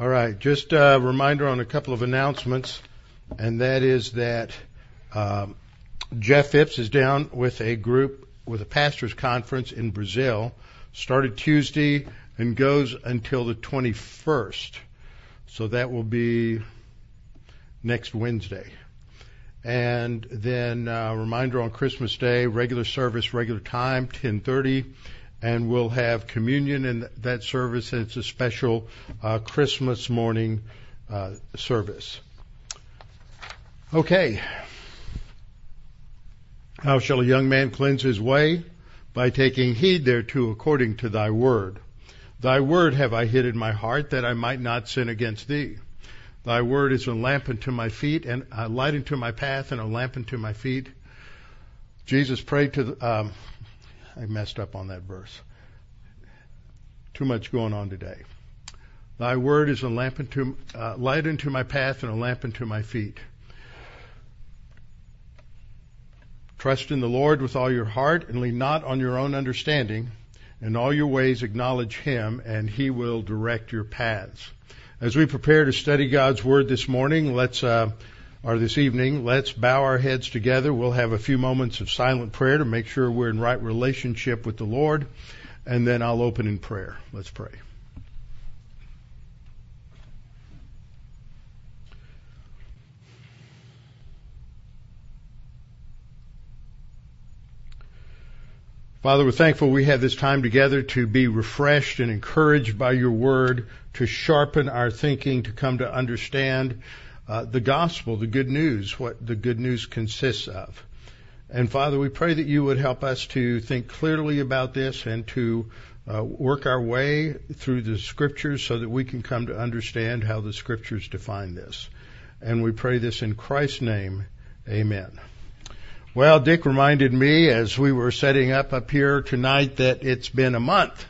All right, just a reminder on a couple of announcements, and that is that um, Jeff Phipps is down with a group with a pastors conference in Brazil. Started Tuesday and goes until the 21st. So that will be next Wednesday. And then uh, reminder on Christmas Day, regular service, regular time, 10:30, and we'll have communion in that service. And it's a special uh, Christmas morning uh, service. Okay. How shall a young man cleanse his way? By taking heed thereto according to thy word. Thy word have I hid in my heart that I might not sin against thee. Thy word is a lamp unto my feet and a light unto my path and a lamp unto my feet. Jesus prayed to the, um, I messed up on that verse. Too much going on today. Thy word is a lamp unto, uh, light unto my path and a lamp unto my feet. Trust in the Lord with all your heart and lean not on your own understanding. In all your ways acknowledge Him and He will direct your paths. As we prepare to study God's Word this morning, let's, uh, or this evening, let's bow our heads together. We'll have a few moments of silent prayer to make sure we're in right relationship with the Lord, and then I'll open in prayer. Let's pray. Father, we're thankful we have this time together to be refreshed and encouraged by your word, to sharpen our thinking, to come to understand uh, the gospel, the good news, what the good news consists of. And Father, we pray that you would help us to think clearly about this and to uh, work our way through the scriptures so that we can come to understand how the scriptures define this. And we pray this in Christ's name. Amen. Well, Dick reminded me as we were setting up up here tonight that it's been a month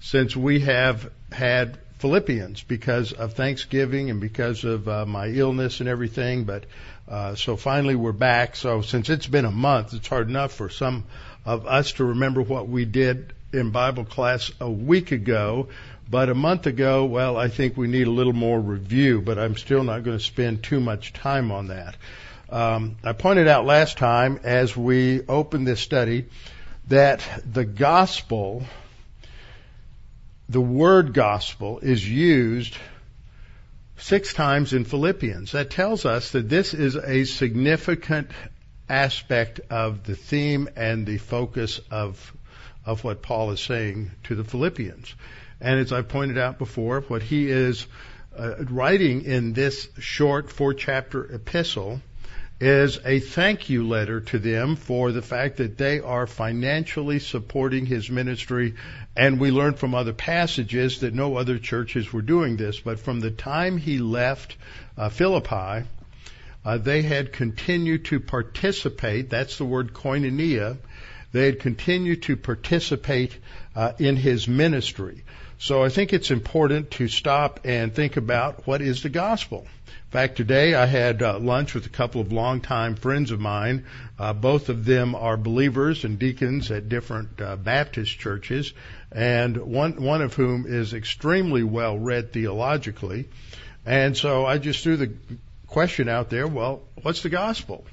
since we have had Philippians because of Thanksgiving and because of uh, my illness and everything. But uh, so finally we're back. So since it's been a month, it's hard enough for some of us to remember what we did in Bible class a week ago. But a month ago, well, I think we need a little more review, but I'm still not going to spend too much time on that. Um, I pointed out last time as we opened this study that the gospel, the word gospel, is used six times in Philippians. That tells us that this is a significant aspect of the theme and the focus of of what Paul is saying to the Philippians. And as I pointed out before, what he is uh, writing in this short four chapter epistle is a thank you letter to them for the fact that they are financially supporting his ministry. And we learn from other passages that no other churches were doing this. But from the time he left uh, Philippi, uh, they had continued to participate. That's the word koinonia. They had continued to participate uh, in his ministry. So I think it's important to stop and think about what is the gospel. In fact, today I had uh, lunch with a couple of longtime friends of mine. Uh, both of them are believers and deacons at different uh, Baptist churches, and one one of whom is extremely well read theologically. And so I just threw the question out there. Well, what's the gospel?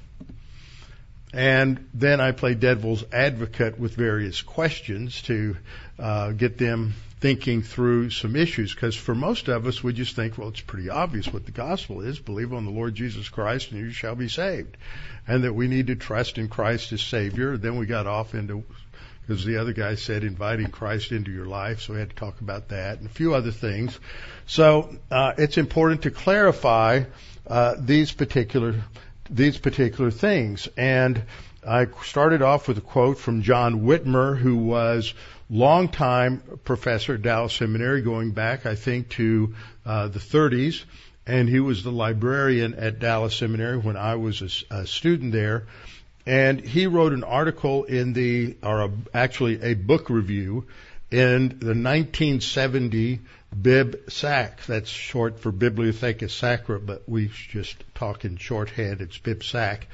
And then I played devil's advocate with various questions to uh, get them thinking through some issues because for most of us, we just think, well, it's pretty obvious what the gospel is. Believe on the Lord Jesus Christ and you shall be saved. And that we need to trust in Christ as Savior. Then we got off into, because the other guy said inviting Christ into your life. So we had to talk about that and a few other things. So, uh, it's important to clarify, uh, these particular, these particular things. And I started off with a quote from John Witmer, who was longtime professor at Dallas Seminary, going back, I think, to uh, the 30s. And he was the librarian at Dallas Seminary when I was a, a student there. And he wrote an article in the, or a, actually a book review in the 1970 Bib Sac. That's short for Bibliotheca Sacra, but we just talk in shorthand. It's Bib Sac.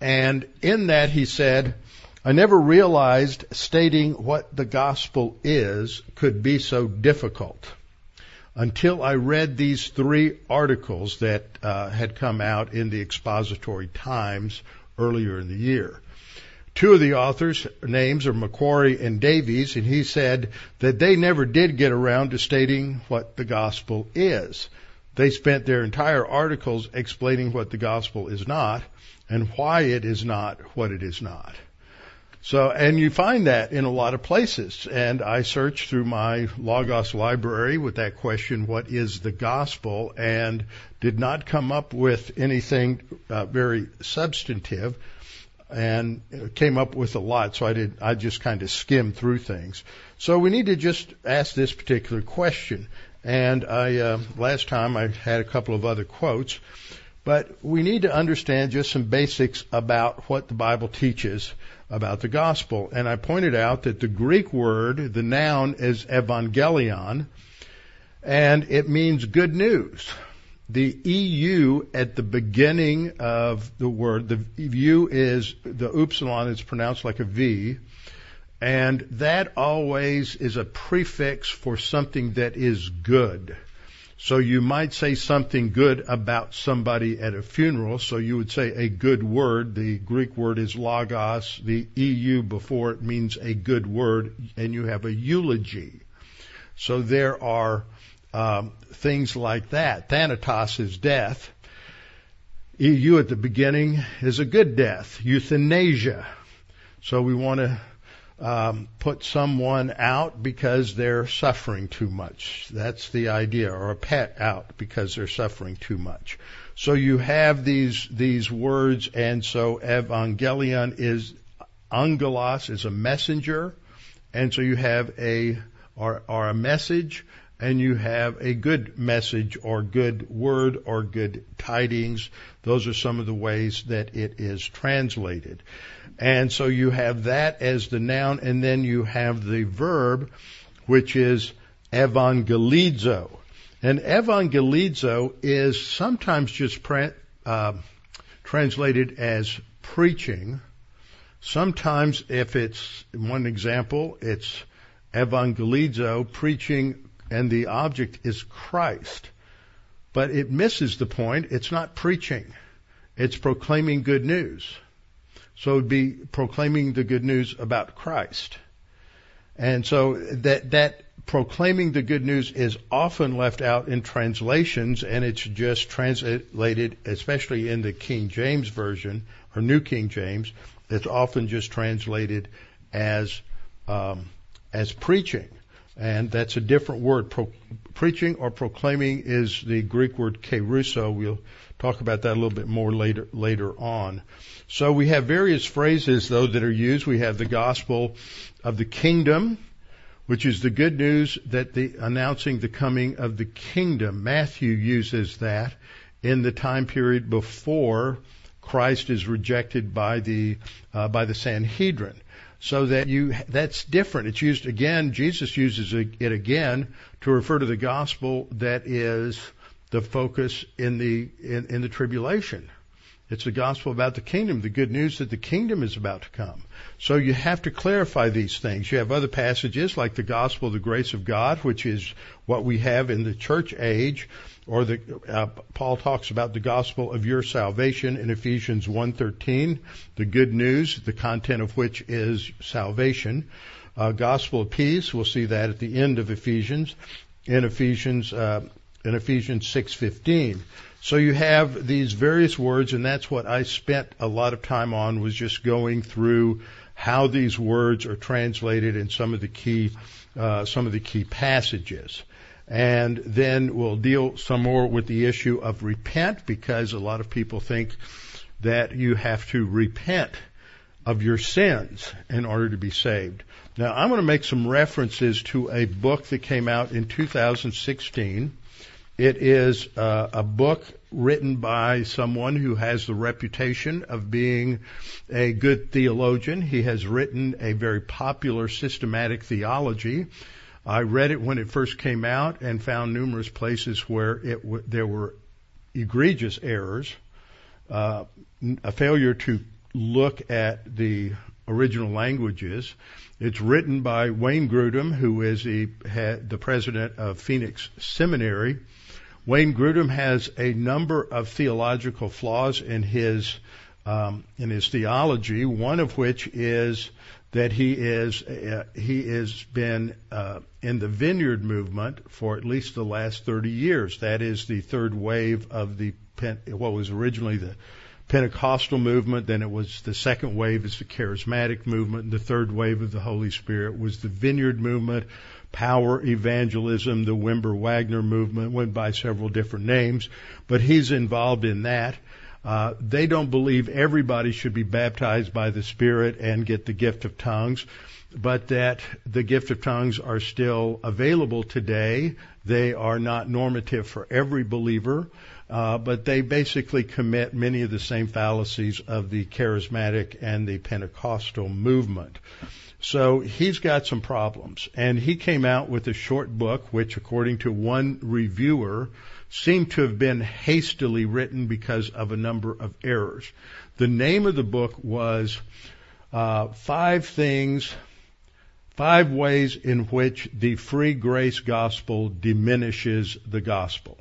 And in that he said, I never realized stating what the gospel is could be so difficult until I read these three articles that uh, had come out in the Expository Times earlier in the year. Two of the authors' names are Macquarrie and Davies, and he said that they never did get around to stating what the gospel is. They spent their entire articles explaining what the gospel is not and why it is not what it is not. So, and you find that in a lot of places. And I searched through my Logos library with that question, what is the gospel? And did not come up with anything uh, very substantive and came up with a lot. So I did, I just kind of skimmed through things. So we need to just ask this particular question. And I, uh, last time I had a couple of other quotes, but we need to understand just some basics about what the Bible teaches about the gospel. And I pointed out that the Greek word, the noun is evangelion, and it means good news. The EU at the beginning of the word, the U is, the upsilon is pronounced like a V, and that always is a prefix for something that is good. So you might say something good about somebody at a funeral. So you would say a good word. The Greek word is logos. The EU before it means a good word, and you have a eulogy. So there are um, things like that. Thanatos is death. EU at the beginning is a good death. Euthanasia. So we want to um, put someone out because they're suffering too much. That's the idea, or a pet out because they're suffering too much. So you have these these words, and so evangelion is angelos is a messenger, and so you have a or, or a message, and you have a good message or good word or good tidings. Those are some of the ways that it is translated. And so you have that as the noun, and then you have the verb, which is evangelizo. And evangelizo is sometimes just uh, translated as preaching. Sometimes, if it's one example, it's evangelizo, preaching, and the object is Christ. But it misses the point. It's not preaching. It's proclaiming good news. So it would be proclaiming the good news about Christ. And so that, that proclaiming the good news is often left out in translations and it's just translated, especially in the King James Version or New King James, it's often just translated as, um, as preaching. And that's a different word. Pro- preaching or proclaiming is the Greek word kerusso. We'll talk about that a little bit more later, later on. So we have various phrases though that are used. We have the gospel of the kingdom, which is the good news that the announcing the coming of the kingdom. Matthew uses that in the time period before Christ is rejected by the uh, by the Sanhedrin. So that you that's different. It's used again. Jesus uses it again to refer to the gospel that is the focus in the in, in the tribulation. It's the gospel about the kingdom, the good news that the kingdom is about to come. So you have to clarify these things. You have other passages like the gospel of the grace of God, which is what we have in the church age, or the uh, Paul talks about the gospel of your salvation in Ephesians 1:13, the good news, the content of which is salvation. Uh, gospel of peace, we'll see that at the end of Ephesians, in Ephesians uh, in Ephesians 6:15. So you have these various words, and that's what I spent a lot of time on was just going through how these words are translated in some of the key uh, some of the key passages. And then we'll deal some more with the issue of repent because a lot of people think that you have to repent of your sins in order to be saved. Now I'm going to make some references to a book that came out in 2016 it is uh, a book written by someone who has the reputation of being a good theologian. He has written a very popular systematic theology. I read it when it first came out and found numerous places where it w- there were egregious errors, uh, a failure to look at the original languages. It's written by Wayne Grudem, who is the, the president of Phoenix Seminary. Wayne Grudem has a number of theological flaws in his um, in his theology. One of which is that he is uh, he has been uh, in the Vineyard movement for at least the last 30 years. That is the third wave of the what was originally the Pentecostal movement. Then it was the second wave is the charismatic movement. And the third wave of the Holy Spirit was the Vineyard movement. Power evangelism, the Wimber Wagner movement went by several different names, but he's involved in that. Uh, they don't believe everybody should be baptized by the Spirit and get the gift of tongues, but that the gift of tongues are still available today. They are not normative for every believer, uh, but they basically commit many of the same fallacies of the charismatic and the Pentecostal movement. So he's got some problems. And he came out with a short book, which according to one reviewer, seemed to have been hastily written because of a number of errors. The name of the book was uh, Five Things, Five Ways in Which the Free Grace Gospel Diminishes the Gospel.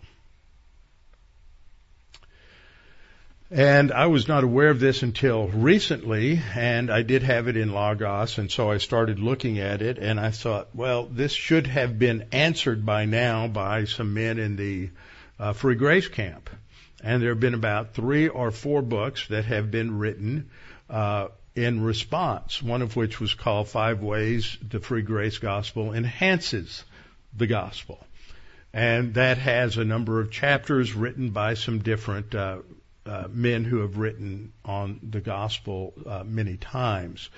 And I was not aware of this until recently, and I did have it in Logos, and so I started looking at it, and I thought, well, this should have been answered by now by some men in the uh, Free Grace Camp. And there have been about three or four books that have been written uh, in response, one of which was called Five Ways the Free Grace Gospel Enhances the Gospel. And that has a number of chapters written by some different uh, uh, men who have written on the gospel uh, many times.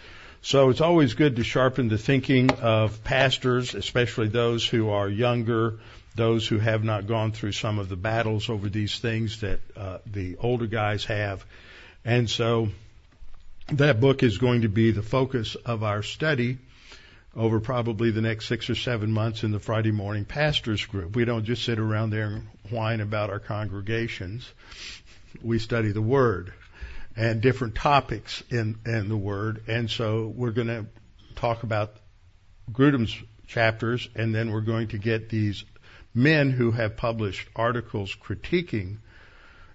So it's always good to sharpen the thinking of pastors, especially those who are younger those who have not gone through some of the battles over these things that uh, the older guys have. And so that book is going to be the focus of our study over probably the next six or seven months in the Friday morning pastors group. We don't just sit around there and whine about our congregations. We study the Word and different topics in, in the Word. And so we're going to talk about Grudem's chapters and then we're going to get these men who have published articles critiquing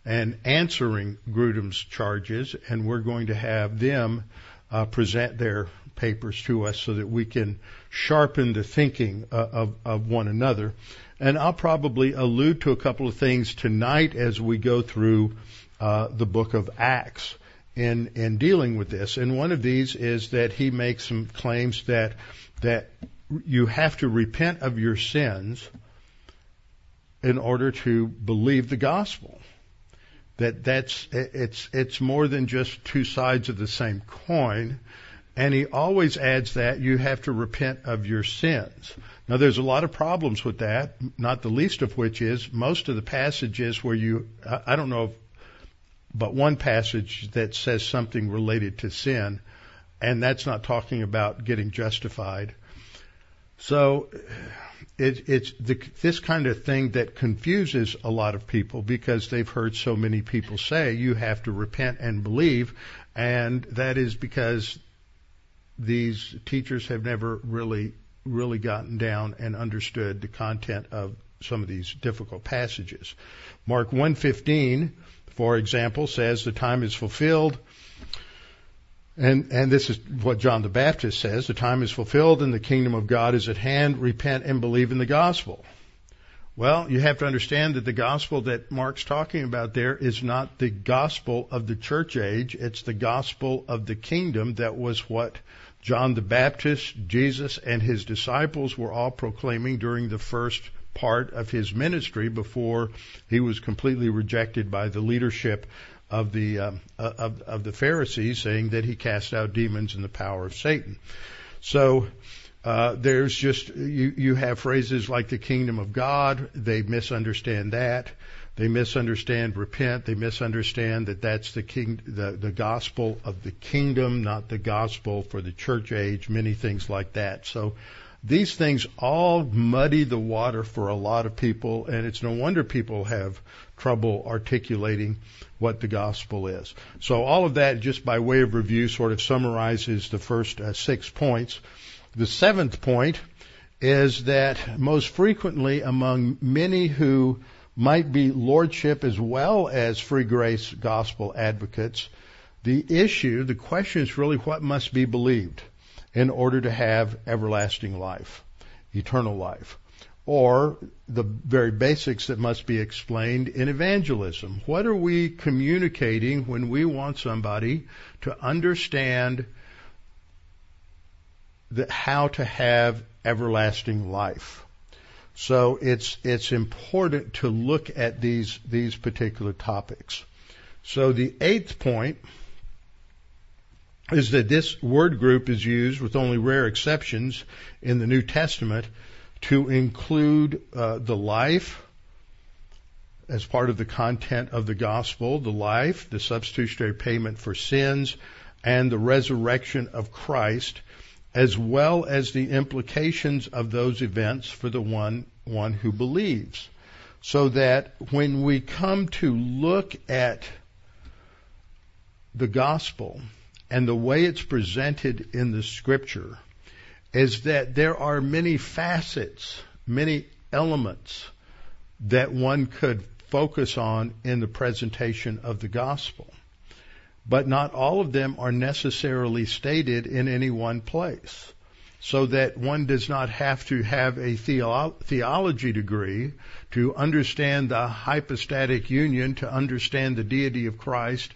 and answering Grudem's charges, and we're going to have them uh, present their papers to us so that we can sharpen the thinking uh, of, of one another. And I'll probably allude to a couple of things tonight as we go through uh, the book of Acts in in dealing with this. And one of these is that he makes some claims that that you have to repent of your sins in order to believe the gospel. That that's it's it's more than just two sides of the same coin. And he always adds that you have to repent of your sins. Now there's a lot of problems with that, not the least of which is most of the passages where you I don't know if, but one passage that says something related to sin, and that's not talking about getting justified. So it, it's the, this kind of thing that confuses a lot of people because they've heard so many people say you have to repent and believe, and that is because these teachers have never really really gotten down and understood the content of some of these difficult passages. Mark 1:15, for example, says the time is fulfilled and, and this is what John the Baptist says, the time is fulfilled and the kingdom of God is at hand. Repent and believe in the gospel. Well, you have to understand that the gospel that Mark's talking about there is not the gospel of the church age. It's the gospel of the kingdom that was what John the Baptist, Jesus, and his disciples were all proclaiming during the first part of his ministry before he was completely rejected by the leadership of the um, of, of the Pharisees, saying that he cast out demons in the power of Satan. So uh, there's just you you have phrases like the kingdom of God. They misunderstand that. They misunderstand repent. They misunderstand that that's the king the the gospel of the kingdom, not the gospel for the church age. Many things like that. So These things all muddy the water for a lot of people, and it's no wonder people have trouble articulating what the gospel is. So all of that, just by way of review, sort of summarizes the first uh, six points. The seventh point is that most frequently among many who might be lordship as well as free grace gospel advocates, the issue, the question is really what must be believed in order to have everlasting life, eternal life. Or the very basics that must be explained in evangelism. What are we communicating when we want somebody to understand how to have everlasting life? So it's it's important to look at these these particular topics. So the eighth point is that this word group is used with only rare exceptions in the New Testament to include uh, the life as part of the content of the gospel, the life, the substitutionary payment for sins, and the resurrection of Christ, as well as the implications of those events for the one, one who believes. So that when we come to look at the gospel, and the way it's presented in the scripture is that there are many facets, many elements that one could focus on in the presentation of the gospel. But not all of them are necessarily stated in any one place. So that one does not have to have a theo- theology degree to understand the hypostatic union, to understand the deity of Christ,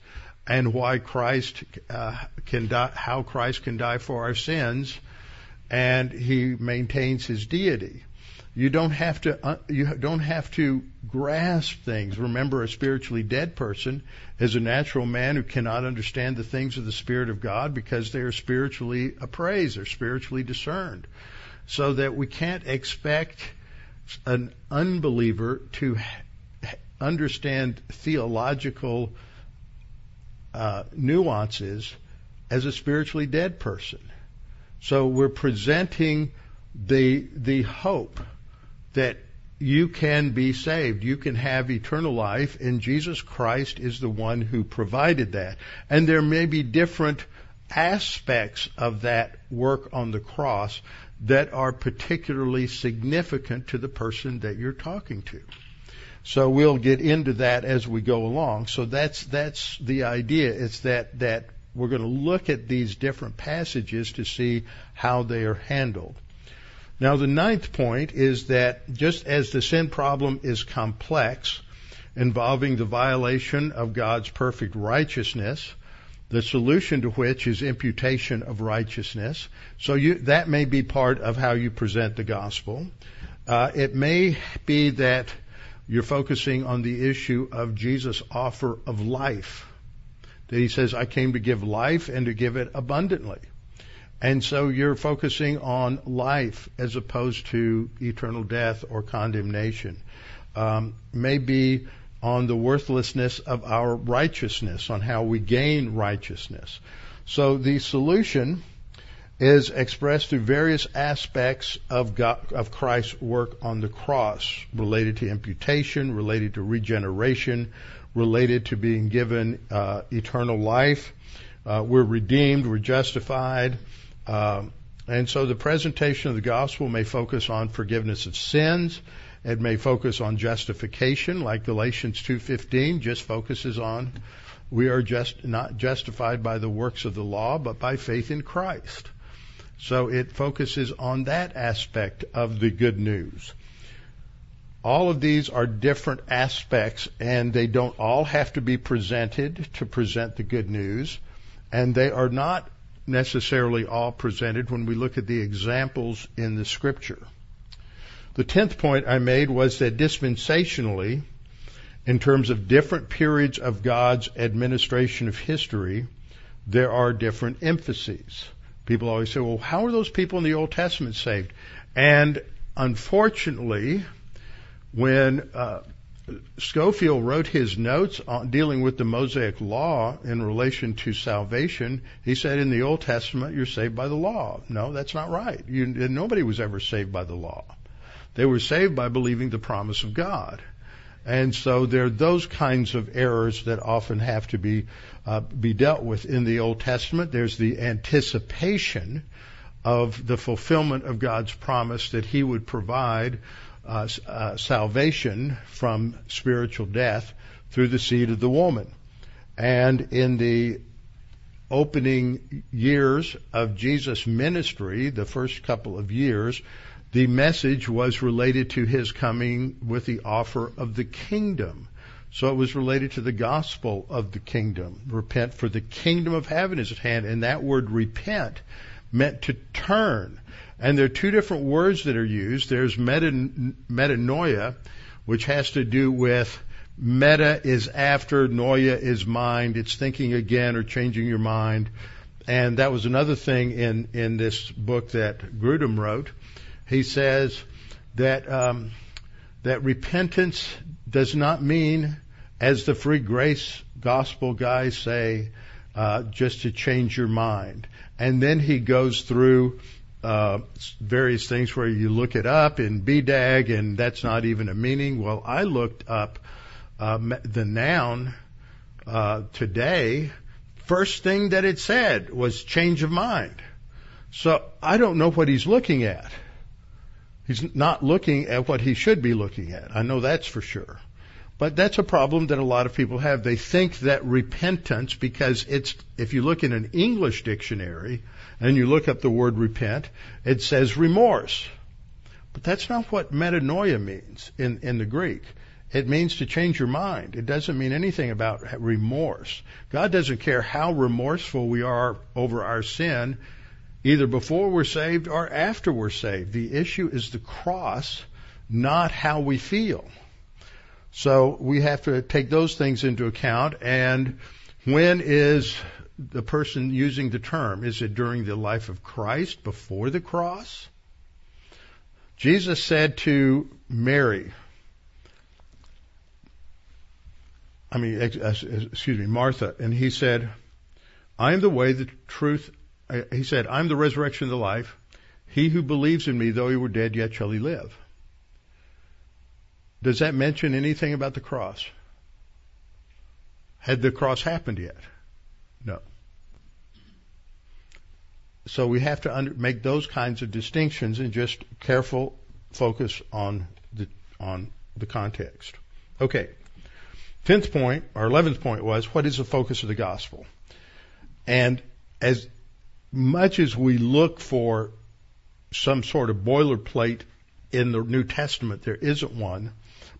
and why Christ uh, can die, how Christ can die for our sins, and he maintains his deity. You don't have to uh, you don't have to grasp things. Remember, a spiritually dead person is a natural man who cannot understand the things of the Spirit of God because they are spiritually appraised, they're spiritually discerned. So that we can't expect an unbeliever to understand theological uh, nuances as a spiritually dead person. So we're presenting the the hope that you can be saved. You can have eternal life, and Jesus Christ is the one who provided that. And there may be different aspects of that work on the cross that are particularly significant to the person that you're talking to. So we'll get into that as we go along. So that's that's the idea. It's that that we're going to look at these different passages to see how they are handled. Now the ninth point is that just as the sin problem is complex, involving the violation of God's perfect righteousness, the solution to which is imputation of righteousness. So you, that may be part of how you present the gospel. Uh, it may be that you're focusing on the issue of Jesus' offer of life. That he says, I came to give life and to give it abundantly. And so you're focusing on life as opposed to eternal death or condemnation. Um, maybe on the worthlessness of our righteousness, on how we gain righteousness. So the solution is expressed through various aspects of, God, of Christ's work on the cross, related to imputation, related to regeneration, related to being given uh, eternal life. Uh, we're redeemed, we're justified. Uh, and so the presentation of the gospel may focus on forgiveness of sins. It may focus on justification, like Galatians 2:15 just focuses on we are just not justified by the works of the law, but by faith in Christ. So it focuses on that aspect of the good news. All of these are different aspects and they don't all have to be presented to present the good news. And they are not necessarily all presented when we look at the examples in the scripture. The tenth point I made was that dispensationally, in terms of different periods of God's administration of history, there are different emphases. People always say, well, how are those people in the Old Testament saved? And unfortunately, when uh, Scofield wrote his notes on dealing with the Mosaic law in relation to salvation. He said in the Old Testament, you're saved by the law. No, that's not right. You, nobody was ever saved by the law. They were saved by believing the promise of God. And so there are those kinds of errors that often have to be uh, be dealt with in the Old Testament. There's the anticipation of the fulfillment of God's promise that He would provide uh, uh, salvation from spiritual death through the seed of the woman. And in the opening years of Jesus' ministry, the first couple of years, the message was related to his coming with the offer of the kingdom. So it was related to the gospel of the kingdom. Repent for the kingdom of heaven is at hand. And that word repent meant to turn. And there are two different words that are used. There's meta, metanoia, which has to do with meta is after, noia is mind. It's thinking again or changing your mind. And that was another thing in, in this book that Grudem wrote. He says that, um, that repentance does not mean, as the free grace gospel guys say, uh, just to change your mind. And then he goes through uh, various things where you look it up in BDAG and that's not even a meaning. Well, I looked up uh, the noun uh, today. First thing that it said was change of mind. So I don't know what he's looking at. He's not looking at what he should be looking at. I know that's for sure. But that's a problem that a lot of people have. They think that repentance, because it's, if you look in an English dictionary and you look up the word repent, it says remorse. But that's not what metanoia means in, in the Greek. It means to change your mind. It doesn't mean anything about remorse. God doesn't care how remorseful we are over our sin, either before we're saved or after we're saved. The issue is the cross, not how we feel. So we have to take those things into account. And when is the person using the term? Is it during the life of Christ, before the cross? Jesus said to Mary, I mean, excuse me, Martha, and he said, I am the way, the truth. Uh, he said, I'm the resurrection of the life. He who believes in me, though he were dead, yet shall he live. Does that mention anything about the cross? Had the cross happened yet? No. So we have to under, make those kinds of distinctions and just careful focus on the on the context. Okay. Tenth point, or eleventh point was what is the focus of the gospel? And as much as we look for some sort of boilerplate in the New Testament, there isn't one.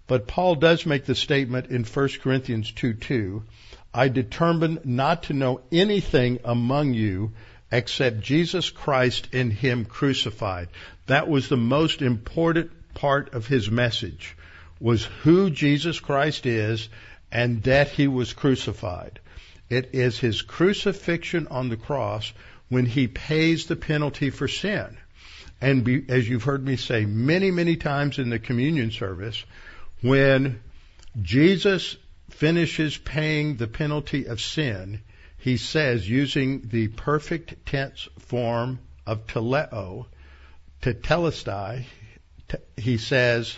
But Paul does make the statement in 1 Corinthians 2 2, I determined not to know anything among you except Jesus Christ in Him crucified. That was the most important part of his message, was who Jesus Christ is and that He was crucified. It is His crucifixion on the cross when He pays the penalty for sin. And be, as you've heard me say many, many times in the communion service, when Jesus finishes paying the penalty of sin, he says, using the perfect tense form of teleo, tetelestai, he says,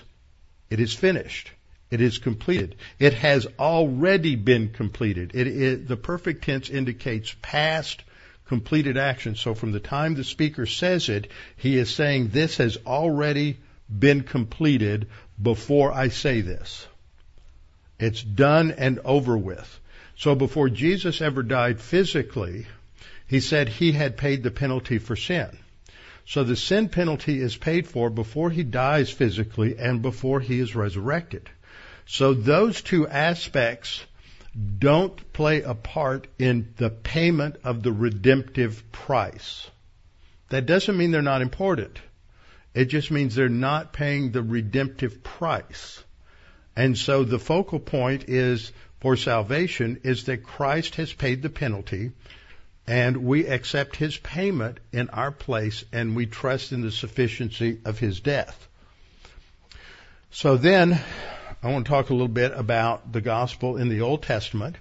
it is finished. It is completed. It has already been completed. It, it, the perfect tense indicates past completed action. So from the time the speaker says it, he is saying this has already been completed before I say this. It's done and over with. So before Jesus ever died physically, he said he had paid the penalty for sin. So the sin penalty is paid for before he dies physically and before he is resurrected. So those two aspects don't play a part in the payment of the redemptive price. That doesn't mean they're not important. It just means they're not paying the redemptive price. And so the focal point is for salvation is that Christ has paid the penalty and we accept his payment in our place and we trust in the sufficiency of his death. So then I want to talk a little bit about the gospel in the Old Testament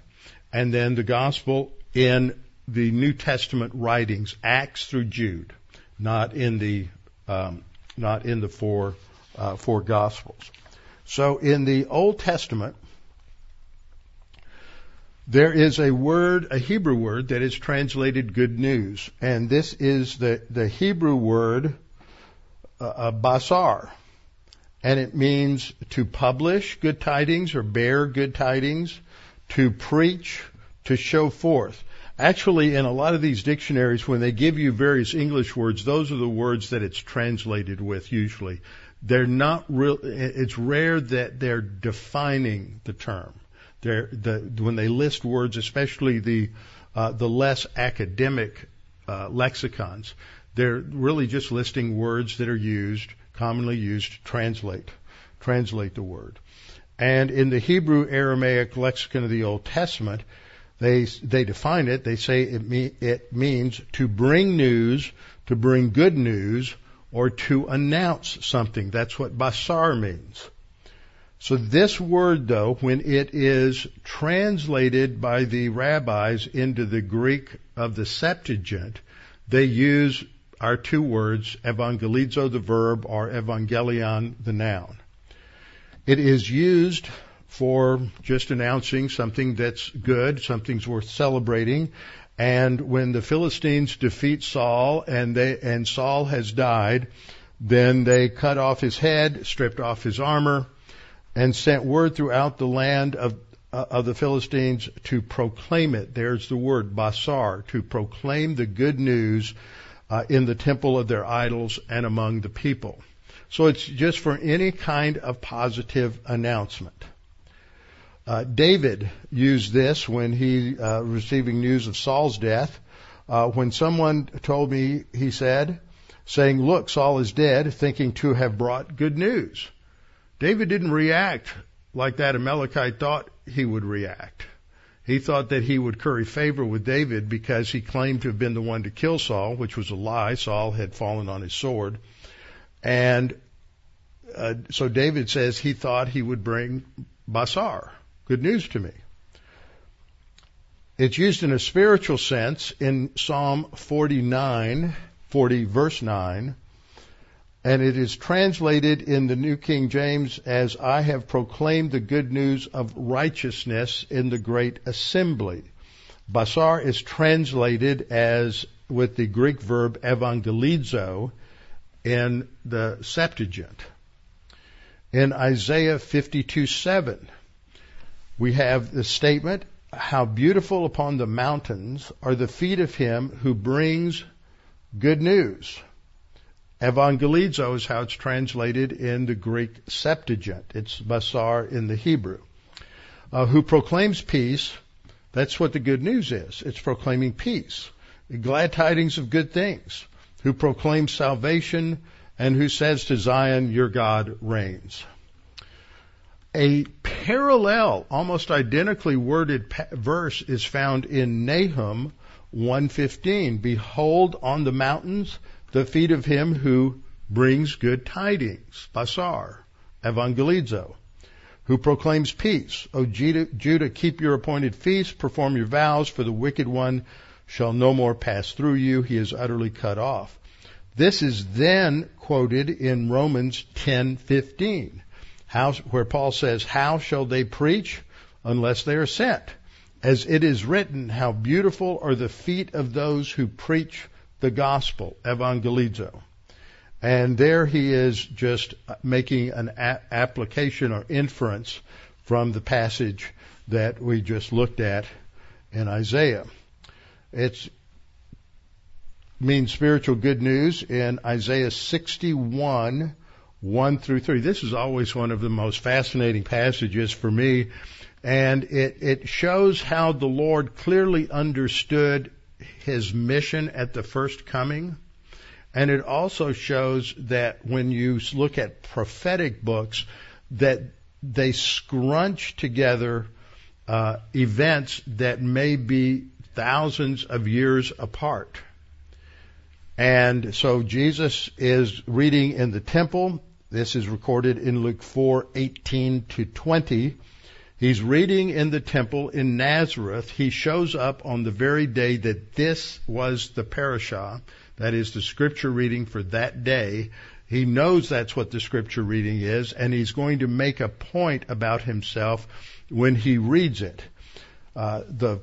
and then the gospel in the New Testament writings, Acts through Jude, not in the um, not in the four uh, four gospels. So in the Old Testament, there is a word, a Hebrew word that is translated good news, and this is the the Hebrew word uh, uh basar, and it means to publish good tidings or bear good tidings, to preach, to show forth. Actually, in a lot of these dictionaries, when they give you various English words, those are the words that it's translated with usually. They're not real, it's rare that they're defining the term. The, when they list words, especially the, uh, the less academic, uh, lexicons, they're really just listing words that are used, commonly used to translate, translate the word. And in the Hebrew Aramaic lexicon of the Old Testament, they, they define it, they say it, me, it means to bring news, to bring good news, or to announce something. That's what basar means. So this word though, when it is translated by the rabbis into the Greek of the Septuagint, they use our two words, evangelizo the verb or evangelion the noun. It is used for just announcing something that's good, something's worth celebrating. And when the Philistines defeat Saul and they, and Saul has died, then they cut off his head, stripped off his armor, and sent word throughout the land of, uh, of the Philistines to proclaim it. There's the word, basar, to proclaim the good news uh, in the temple of their idols and among the people. So it's just for any kind of positive announcement. Uh, David used this when he uh, receiving news of Saul's death. Uh, when someone told me, he said, saying, "Look, Saul is dead," thinking to have brought good news. David didn't react like that Amalekite thought he would react. He thought that he would curry favor with David because he claimed to have been the one to kill Saul, which was a lie. Saul had fallen on his sword. And uh, so David says he thought he would bring Basar, good news to me. It's used in a spiritual sense in Psalm 49, 40 verse 9, and it is translated in the New King James as I have proclaimed the good news of righteousness in the great assembly. Basar is translated as with the Greek verb evangelizo in the Septuagint. In Isaiah 52 7, we have the statement, How beautiful upon the mountains are the feet of him who brings good news. Evangelizo is how it's translated in the Greek Septuagint. It's basar in the Hebrew. Uh, who proclaims peace. That's what the good news is. It's proclaiming peace. Glad tidings of good things. Who proclaims salvation and who says to Zion, your God reigns. A parallel, almost identically worded verse is found in Nahum 115. Behold on the mountains the feet of him who brings good tidings, basar, evangelizo, who proclaims peace. O Judah, keep your appointed feasts, perform your vows, for the wicked one shall no more pass through you. He is utterly cut off. This is then quoted in Romans 10:15 where Paul says, How shall they preach unless they are sent? As it is written, How beautiful are the feet of those who preach the gospel, evangelizo. And there he is just making an a- application or inference from the passage that we just looked at in Isaiah. It means spiritual good news in Isaiah 61 1 through 3. This is always one of the most fascinating passages for me, and it, it shows how the Lord clearly understood his mission at the first coming. And it also shows that when you look at prophetic books, that they scrunch together uh, events that may be thousands of years apart. And so Jesus is reading in the temple This is recorded in Luke 4:18 to 20. He's reading in the temple in Nazareth. He shows up on the very day that this was the parashah, that is the scripture reading for that day. He knows that's what the scripture reading is, and he's going to make a point about himself when he reads it. Uh, the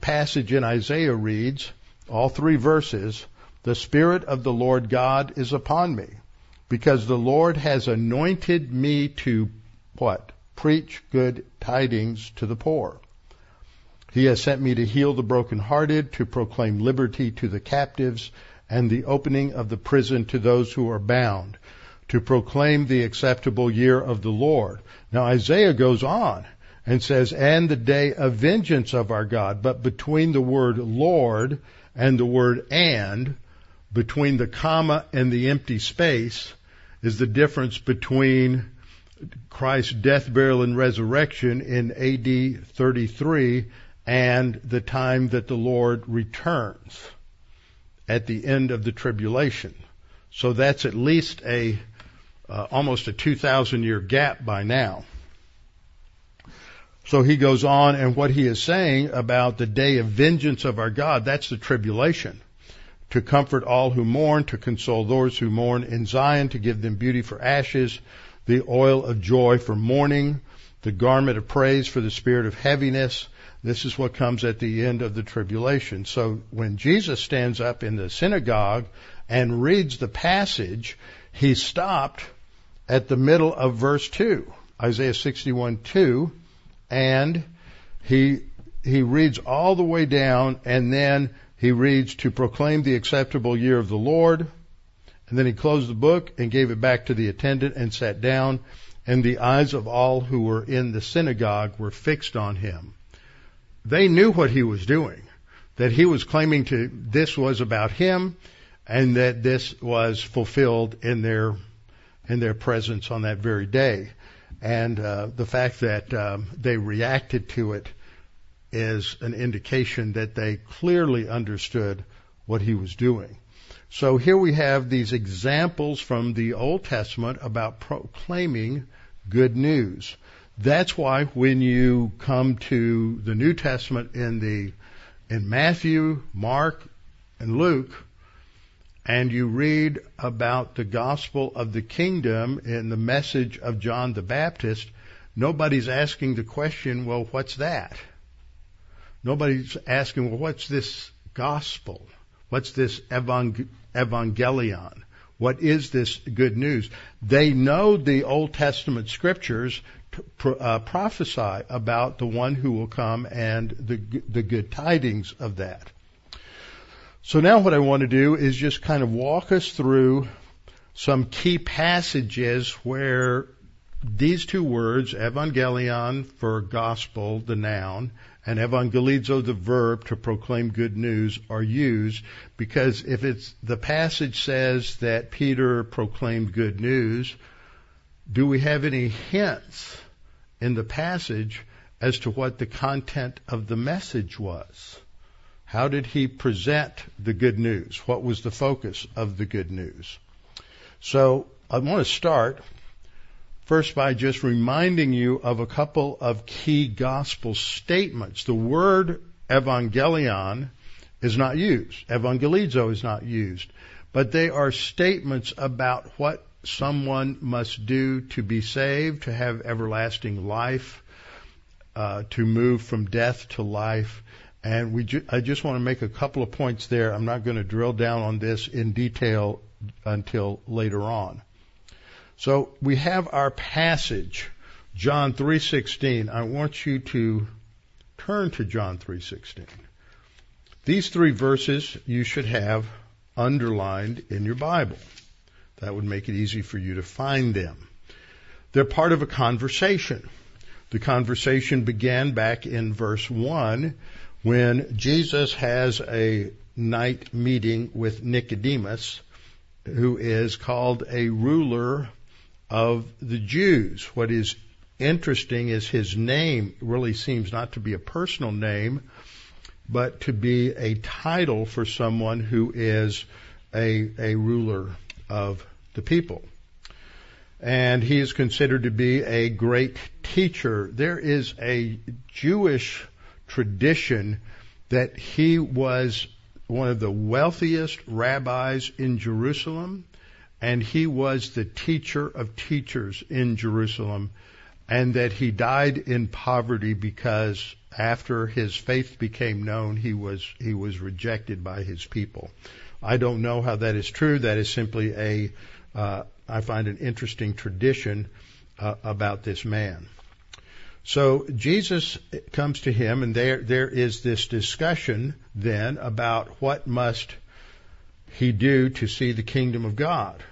passage in Isaiah reads, all three verses, the Spirit of the Lord God is upon me, because the Lord has anointed me to what? Preach good tidings to the poor. He has sent me to heal the brokenhearted, to proclaim liberty to the captives, and the opening of the prison to those who are bound, to proclaim the acceptable year of the Lord. Now Isaiah goes on and says, and the day of vengeance of our God. But between the word Lord and the word and, between the comma and the empty space, is the difference between Christ's death, burial, and resurrection in AD 33 and the time that the Lord returns at the end of the tribulation. So that's at least a uh, almost a 2,000 year gap by now. So he goes on, and what he is saying about the day of vengeance of our God, that's the tribulation. To comfort all who mourn, to console those who mourn in Zion, to give them beauty for ashes, the oil of joy for mourning, the garment of praise for the spirit of heaviness. This is what comes at the end of the tribulation. So when Jesus stands up in the synagogue and reads the passage, he stopped at the middle of verse 2, Isaiah 61 2, and he, he reads all the way down and then he reads to proclaim the acceptable year of the Lord, and then he closed the book and gave it back to the attendant and sat down, and the eyes of all who were in the synagogue were fixed on him. They knew what he was doing, that he was claiming to, this was about him, and that this was fulfilled in their, in their presence on that very day. And uh, the fact that um, they reacted to it is an indication that they clearly understood what he was doing. So here we have these examples from the Old Testament about proclaiming good news. That's why when you come to the New Testament in the in Matthew, Mark, and Luke, and you read about the gospel of the kingdom in the message of John the Baptist, nobody's asking the question, well, what's that? Nobody's asking, well, what's this gospel? What's this evang- evangelion? What is this good news? They know the Old Testament scriptures uh, prophesy about the one who will come and the, the good tidings of that. So now what I want to do is just kind of walk us through some key passages where these two words, evangelion for gospel, the noun, and evangelizo, the verb to proclaim good news, are used because if it's the passage says that Peter proclaimed good news, do we have any hints in the passage as to what the content of the message was? How did he present the good news? What was the focus of the good news? So I want to start First, by just reminding you of a couple of key gospel statements. The word evangelion is not used. Evangelizo is not used. But they are statements about what someone must do to be saved, to have everlasting life, uh, to move from death to life. And we ju- I just want to make a couple of points there. I'm not going to drill down on this in detail until later on. So we have our passage, John 3:16. I want you to turn to John 3:16. These three verses you should have underlined in your Bible. That would make it easy for you to find them. They're part of a conversation. The conversation began back in verse 1 when Jesus has a night meeting with Nicodemus, who is called a ruler of the Jews. What is interesting is his name really seems not to be a personal name, but to be a title for someone who is a, a ruler of the people. and he is considered to be a great teacher. There is a Jewish tradition that he was one of the wealthiest rabbis in Jerusalem, and he was the teacher of teachers in Jerusalem, and that he died in poverty because after his faith became known, he was he was rejected by his people. I don't know how that is true. That is simply a uh, I find an interesting tradition uh, about this man. So Jesus comes to him, and there there is this discussion then about what must he do to see the kingdom of God.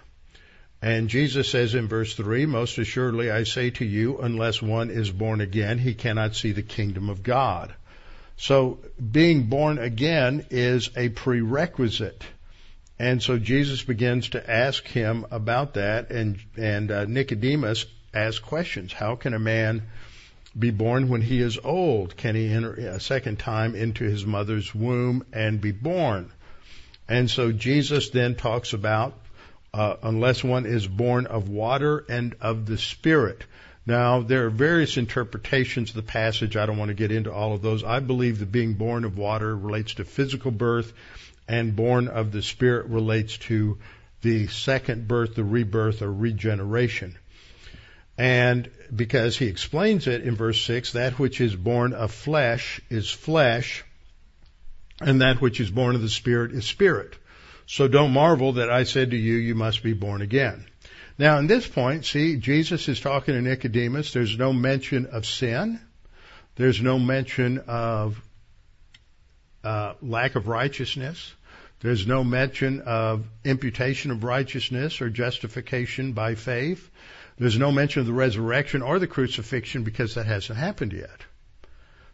And Jesus says in verse 3, Most assuredly I say to you, unless one is born again, he cannot see the kingdom of God. So being born again is a prerequisite. And so Jesus begins to ask him about that, and, and uh, Nicodemus asks questions. How can a man be born when he is old? Can he enter a second time into his mother's womb and be born? And so Jesus then talks about uh, unless one is born of water and of the Spirit. Now, there are various interpretations of the passage. I don't want to get into all of those. I believe that being born of water relates to physical birth, and born of the Spirit relates to the second birth, the rebirth, or regeneration. And because he explains it in verse 6, that which is born of flesh is flesh, and that which is born of the Spirit is spirit. So don't marvel that I said to you, you must be born again. Now, in this point, see, Jesus is talking to Nicodemus. There's no mention of sin. There's no mention of uh, lack of righteousness. There's no mention of imputation of righteousness or justification by faith. There's no mention of the resurrection or the crucifixion because that hasn't happened yet.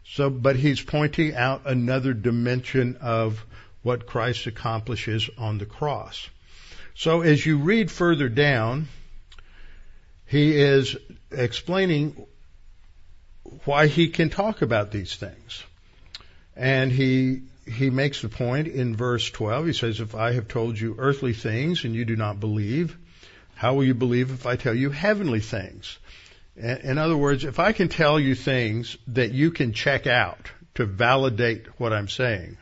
So, but he's pointing out another dimension of what Christ accomplishes on the cross. So as you read further down, he is explaining why he can talk about these things. And he he makes the point in verse 12. He says, If I have told you earthly things and you do not believe, how will you believe if I tell you heavenly things? In other words, if I can tell you things that you can check out to validate what I'm saying,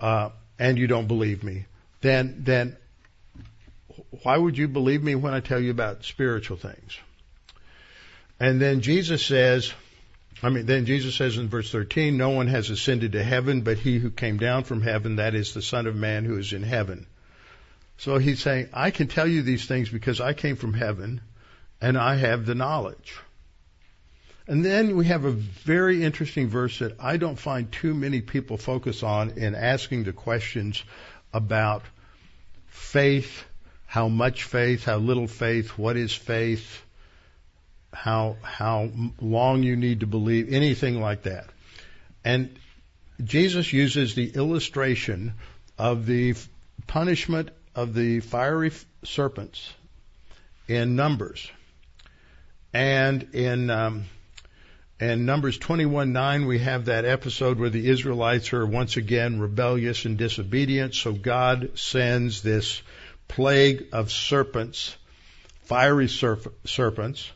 uh, and you don't believe me, then then why would you believe me when I tell you about spiritual things? And then Jesus says, I mean, then Jesus says in verse 13, no one has ascended to heaven but he who came down from heaven, that is the Son of Man who is in heaven. So he's saying, I can tell you these things because I came from heaven and I have the knowledge. And then we have a very interesting verse that I don't find too many people focus on in asking the questions about faith, how much faith, how little faith, what is faith, how how long you need to believe, anything like that. And Jesus uses the illustration of the punishment of the fiery serpents in Numbers. And in um, and Numbers 21:9, we have that episode where the Israelites are once again rebellious and disobedient. So God sends this plague of serpents, fiery serp- serpents.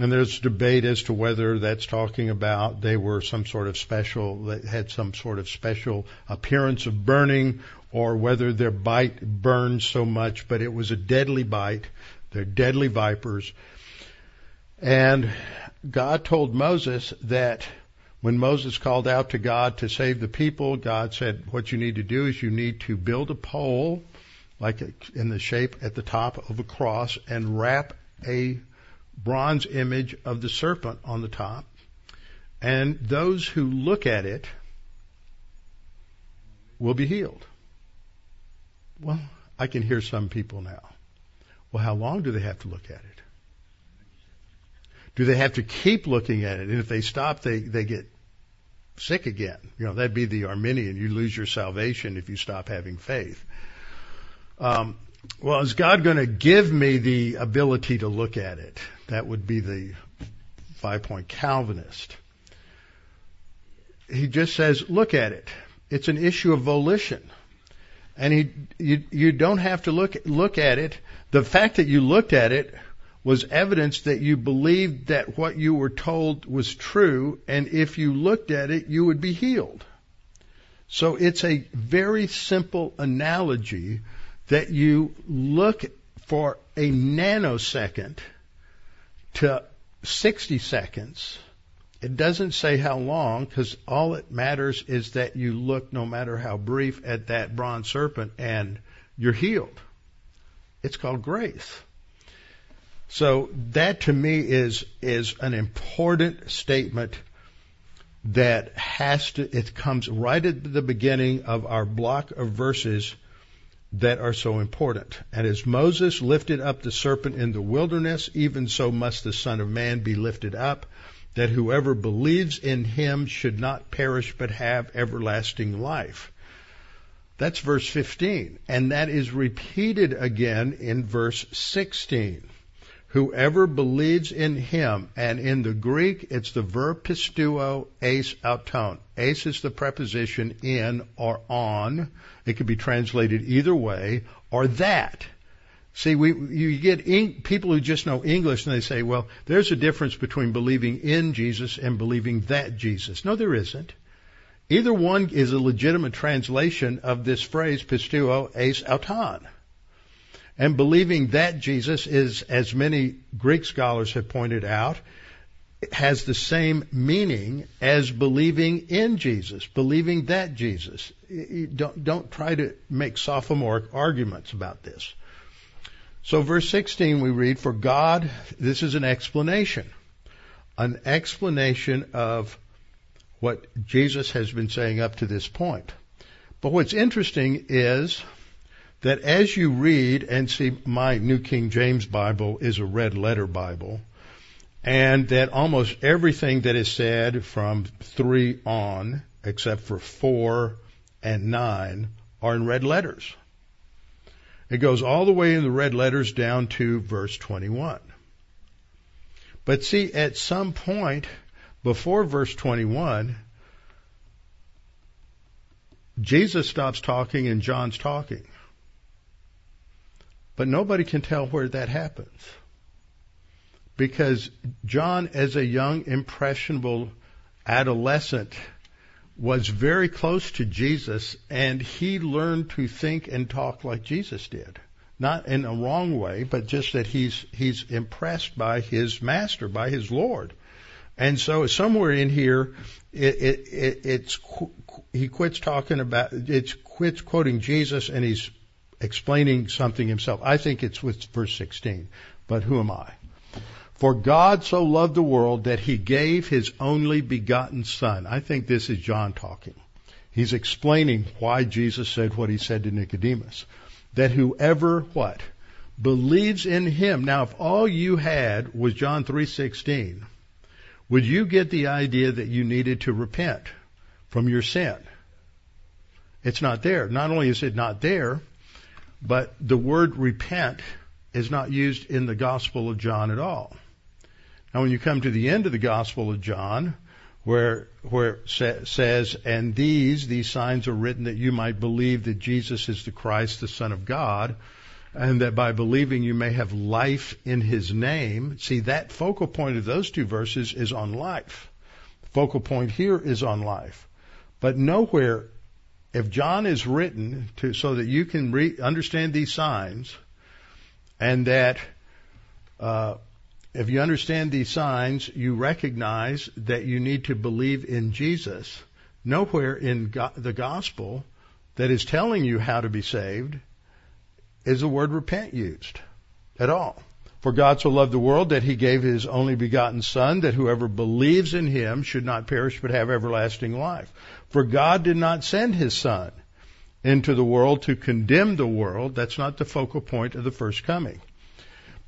And there's debate as to whether that's talking about they were some sort of special, they had some sort of special appearance of burning, or whether their bite burned so much, but it was a deadly bite. They're deadly vipers. And God told Moses that when Moses called out to God to save the people, God said, what you need to do is you need to build a pole, like in the shape at the top of a cross, and wrap a bronze image of the serpent on the top. And those who look at it will be healed. Well, I can hear some people now. Well, how long do they have to look at it? Do they have to keep looking at it? And if they stop, they, they get sick again. You know, that'd be the Arminian. You lose your salvation if you stop having faith. Um, well, is God going to give me the ability to look at it? That would be the five point Calvinist. He just says, look at it. It's an issue of volition. And he, you, you don't have to look, look at it. The fact that you looked at it was evidence that you believed that what you were told was true, and if you looked at it, you would be healed. So it's a very simple analogy that you look for a nanosecond to 60 seconds. It doesn't say how long because all it matters is that you look, no matter how brief, at that bronze serpent and you're healed. It's called grace. So that to me is is an important statement that has to it comes right at the beginning of our block of verses that are so important. And as Moses lifted up the serpent in the wilderness, even so must the Son of Man be lifted up, that whoever believes in him should not perish but have everlasting life. That's verse 15. And that is repeated again in verse 16 whoever believes in him, and in the Greek it's the verb pisteuo eis auton. Eis is the preposition in or on. It could be translated either way, or that. See, we, you get people who just know English and they say, well, there's a difference between believing in Jesus and believing that Jesus. No, there isn't. Either one is a legitimate translation of this phrase, pisteuo eis auton. And believing that Jesus is, as many Greek scholars have pointed out, has the same meaning as believing in Jesus, believing that Jesus. Don't, don't try to make sophomoric arguments about this. So verse 16 we read, for God, this is an explanation, an explanation of what Jesus has been saying up to this point. But what's interesting is that as you read and see my New King James Bible is a red letter Bible, and that almost everything that is said from three on, except for four and nine, are in red letters. It goes all the way in the red letters down to verse 21. But see, at some point before verse 21, Jesus stops talking and John's talking. But nobody can tell where that happens. Because John, as a young, impressionable adolescent, was very close to Jesus and he learned to think and talk like Jesus did. Not in a wrong way, but just that he's, he's impressed by his master, by his Lord. And so somewhere in here, it, it, it, it's, he quits talking about, it's quits quoting Jesus and he's explaining something himself. I think it's with verse 16, but who am I? For God so loved the world that he gave his only begotten son. I think this is John talking. He's explaining why Jesus said what he said to Nicodemus. That whoever what? Believes in him. Now if all you had was John 3:16, would you get the idea that you needed to repent from your sin? It's not there. Not only is it not there, but the word repent is not used in the Gospel of John at all. Now, when you come to the end of the Gospel of John, where where it says, "And these these signs are written that you might believe that Jesus is the Christ, the Son of God, and that by believing you may have life in His name." See, that focal point of those two verses is on life. The focal point here is on life, but nowhere if John is written to so that you can re- understand these signs, and that uh, if you understand these signs, you recognize that you need to believe in Jesus. Nowhere in go- the gospel that is telling you how to be saved is the word repent used at all. For God so loved the world that he gave his only begotten Son, that whoever believes in him should not perish but have everlasting life. For God did not send his Son into the world to condemn the world. That's not the focal point of the first coming.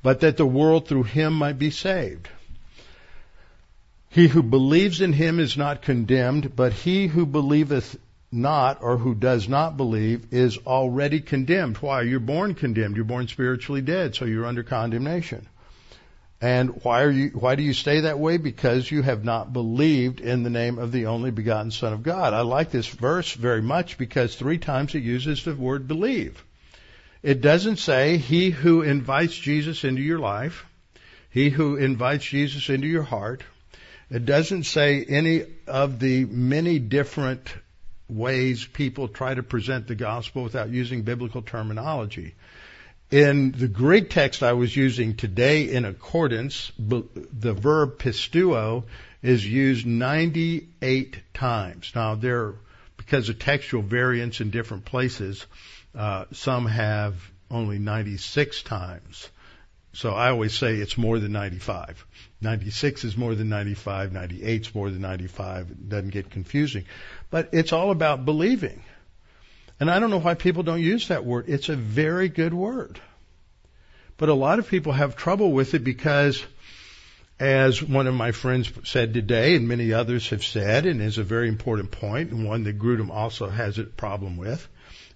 But that the world through him might be saved. He who believes in him is not condemned, but he who believeth not or who does not believe is already condemned. Why? You're born condemned. You're born spiritually dead, so you're under condemnation. And why are you, why do you stay that way? Because you have not believed in the name of the only begotten Son of God. I like this verse very much because three times it uses the word believe. It doesn't say he who invites Jesus into your life. He who invites Jesus into your heart. It doesn't say any of the many different ways people try to present the gospel without using biblical terminology. In the Greek text I was using today in Accordance, the verb pisteuo is used 98 times. Now there, because of textual variance in different places, uh, some have only 96 times. So I always say it's more than 95. 96 is more than 95, 98 is more than 95. It doesn't get confusing. But it's all about believing. And I don't know why people don't use that word. It's a very good word. But a lot of people have trouble with it because, as one of my friends said today, and many others have said, and is a very important point, and one that Grudem also has a problem with,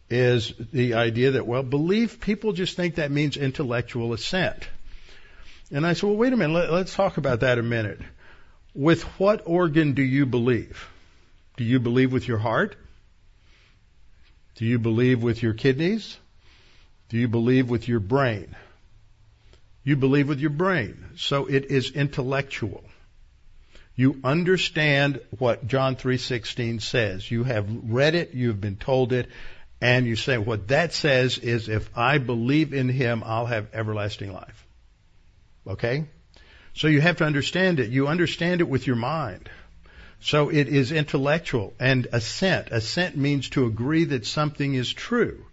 is the idea that, well, belief, people just think that means intellectual assent. And I said, well, wait a minute, let, let's talk about that a minute. With what organ do you believe? Do you believe with your heart? Do you believe with your kidneys? Do you believe with your brain? You believe with your brain. So it is intellectual. You understand what John 3:16 says. You have read it, you've been told it, and you say, what that says is if I believe in him, I'll have everlasting life. Okay? So you have to understand it. You understand it with your mind. So it is intellectual and assent. Assent means to agree that something is true.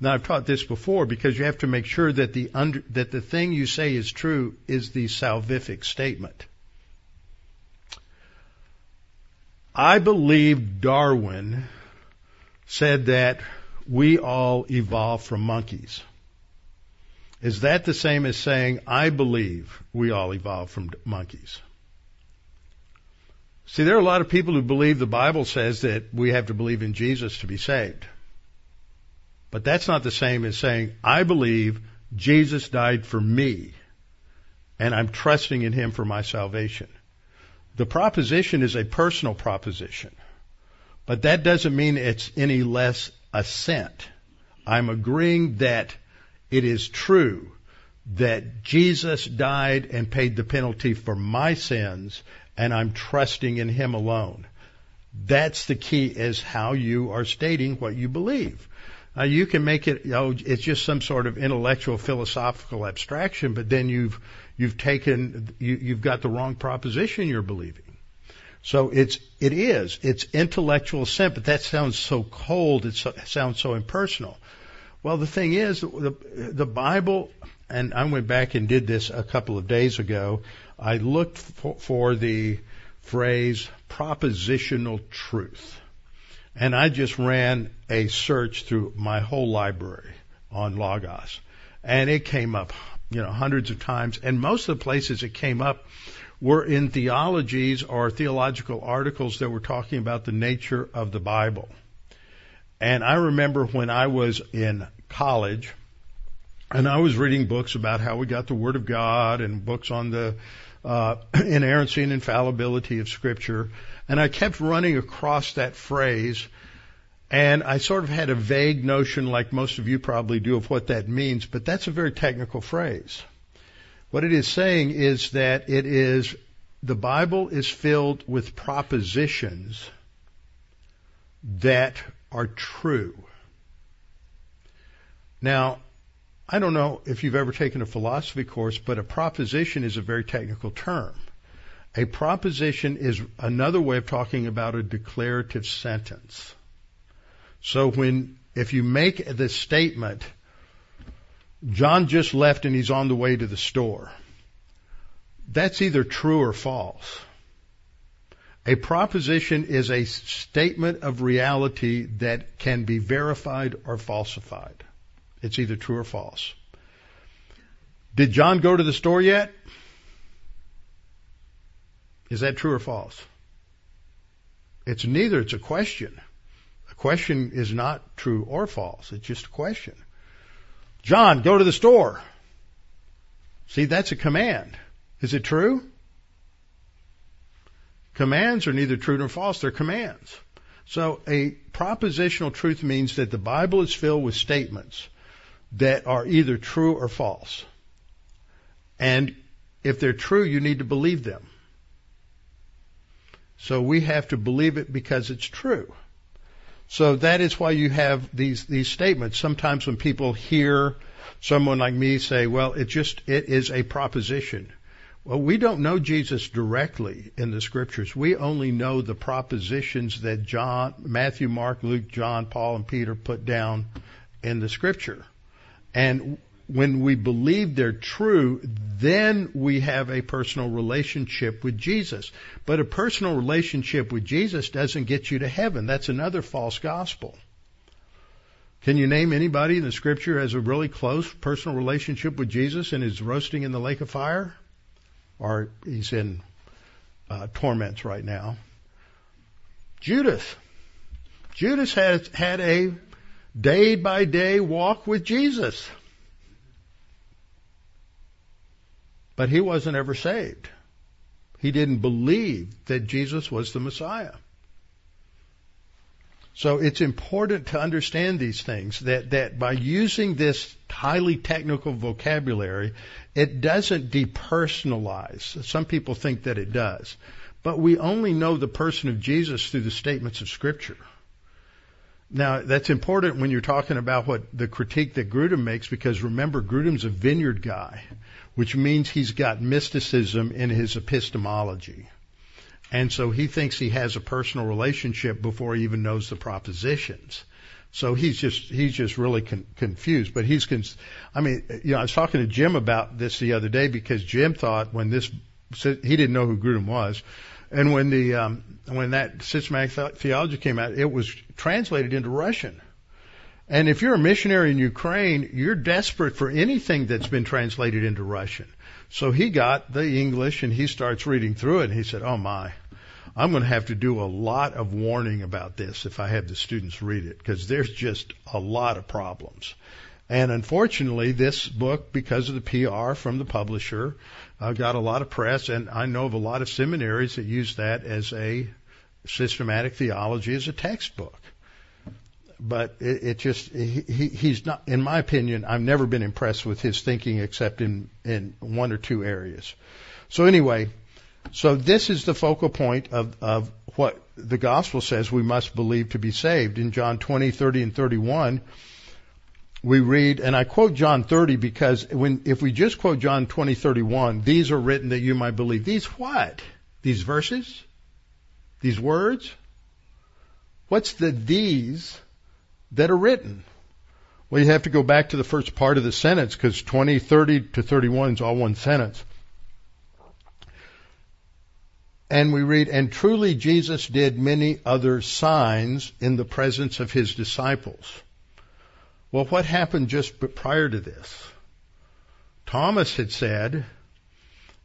Now I've taught this before because you have to make sure that the under, that the thing you say is true is the salvific statement. I believe Darwin said that we all evolved from monkeys. Is that the same as saying, I believe we all evolved from monkeys? See, there are a lot of people who believe the Bible says that we have to believe in Jesus to be saved. But that's not the same as saying, I believe Jesus died for me and I'm trusting in him for my salvation. The proposition is a personal proposition, but that doesn't mean it's any less assent. I'm agreeing that it is true that Jesus died and paid the penalty for my sins and I'm trusting in Him alone. That's the key is how you are stating what you believe. Now you can make it, you know, it's just some sort of intellectual philosophical abstraction, but then you've, you've taken, you, you've got the wrong proposition you're believing. So it's, it is, it's intellectual assent, but that sounds so cold, it sounds so impersonal. Well, the thing is, the, the Bible, and I went back and did this a couple of days ago, I looked for, for the phrase propositional truth. And I just ran a search through my whole library on Logos. And it came up, you know, hundreds of times. And most of the places it came up were in theologies or theological articles that were talking about the nature of the Bible. And I remember when I was in college, and I was reading books about how we got the Word of God and books on the uh, inerrancy and infallibility of Scripture, and I kept running across that phrase, and I sort of had a vague notion, like most of you probably do, of what that means, but that's a very technical phrase. What it is saying is that it is, the Bible is filled with propositions that are true. Now, I don't know if you've ever taken a philosophy course, but a proposition is a very technical term. A proposition is another way of talking about a declarative sentence. So when, if you make the statement, John just left and he's on the way to the store. That's either true or false. A proposition is a statement of reality that can be verified or falsified. It's either true or false. Did John go to the store yet? Is that true or false? It's neither. It's a question. A question is not true or false. It's just a question. John, go to the store. See, that's a command. Is it true? Commands are neither true nor false, they're commands. So a propositional truth means that the Bible is filled with statements that are either true or false. And if they're true, you need to believe them. So we have to believe it because it's true. So that is why you have these these statements. Sometimes when people hear someone like me say, "Well, it just it is a proposition." Well, we don't know Jesus directly in the scriptures. We only know the propositions that John, Matthew, Mark, Luke, John, Paul, and Peter put down in the scripture. And when we believe they're true, then we have a personal relationship with Jesus. But a personal relationship with Jesus doesn't get you to heaven. That's another false gospel. Can you name anybody in the scripture has a really close personal relationship with Jesus and is roasting in the lake of fire? Or he's in uh, torments right now. Judas. Judas had, had a day by day walk with Jesus. But he wasn't ever saved. He didn't believe that Jesus was the Messiah. So it's important to understand these things that, that by using this highly technical vocabulary, it doesn't depersonalize. Some people think that it does. But we only know the person of Jesus through the statements of Scripture. Now, that's important when you're talking about what the critique that Grudem makes because remember, Grudem's a vineyard guy which means he's got mysticism in his epistemology. And so he thinks he has a personal relationship before he even knows the propositions. So he's just he's just really con- confused. But he's con- I mean, you know, I was talking to Jim about this the other day because Jim thought when this he didn't know who Grudem was, and when the um, when that systematic theology came out, it was translated into Russian. And if you're a missionary in Ukraine, you're desperate for anything that's been translated into Russian. So he got the English and he starts reading through it and he said, Oh my, I'm going to have to do a lot of warning about this if I have the students read it because there's just a lot of problems. And unfortunately, this book, because of the PR from the publisher, uh, got a lot of press, and I know of a lot of seminaries that use that as a systematic theology as a textbook. But it, it just he, he's not in my opinion i've never been impressed with his thinking except in in one or two areas. So anyway so this is the focal point of of what the gospel says we must believe to be saved. In john 20 30 and 31 we read and i quote john 30 because when if we just quote john 20 31 these are written that you might believe these what these verses these words what's the these that are written. Well, you have to go back to the first part of the sentence because 20, 30 to 31 is all one sentence. And we read, and truly Jesus did many other signs in the presence of his disciples. Well, what happened just prior to this? Thomas had said,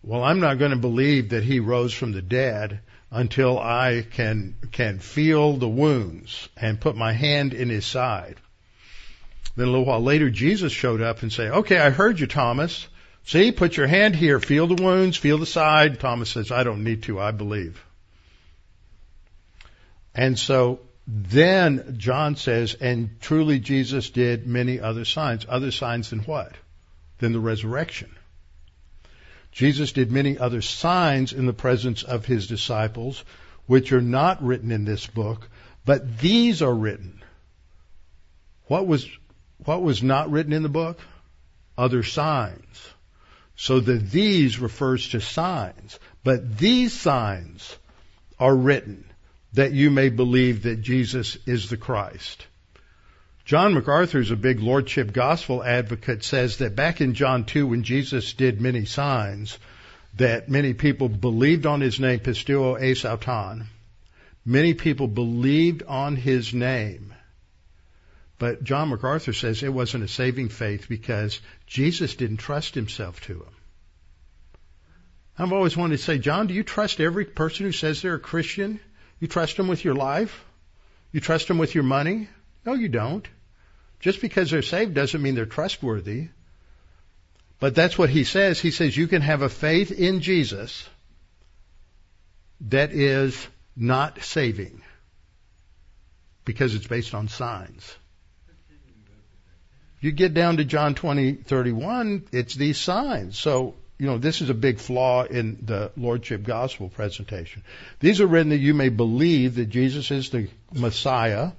well, I'm not going to believe that he rose from the dead until I can can feel the wounds and put my hand in his side. Then a little while later, Jesus showed up and said, "Okay, I heard you, Thomas. See, put your hand here, feel the wounds, feel the side." Thomas says, "I don't need to. I believe." And so then John says, "And truly Jesus did many other signs. Other signs than what? Than the resurrection." Jesus did many other signs in the presence of his disciples, which are not written in this book, but these are written. What was, what was not written in the book? Other signs. So the these refers to signs. But these signs are written that you may believe that Jesus is the Christ. John MacArthur is a big lordship gospel advocate says that back in John 2 when Jesus did many signs, that many people believed on his name, eis auton. Many people believed on his name. But John MacArthur says it wasn't a saving faith because Jesus didn't trust himself to him. I've always wanted to say, John, do you trust every person who says they're a Christian? You trust them with your life? You trust them with your money? No, you don't. Just because they're saved doesn't mean they're trustworthy. But that's what he says. He says you can have a faith in Jesus that is not saving because it's based on signs. You get down to John 20, 31, it's these signs. So you know, this is a big flaw in the Lordship Gospel presentation. These are written that you may believe that Jesus is the Messiah,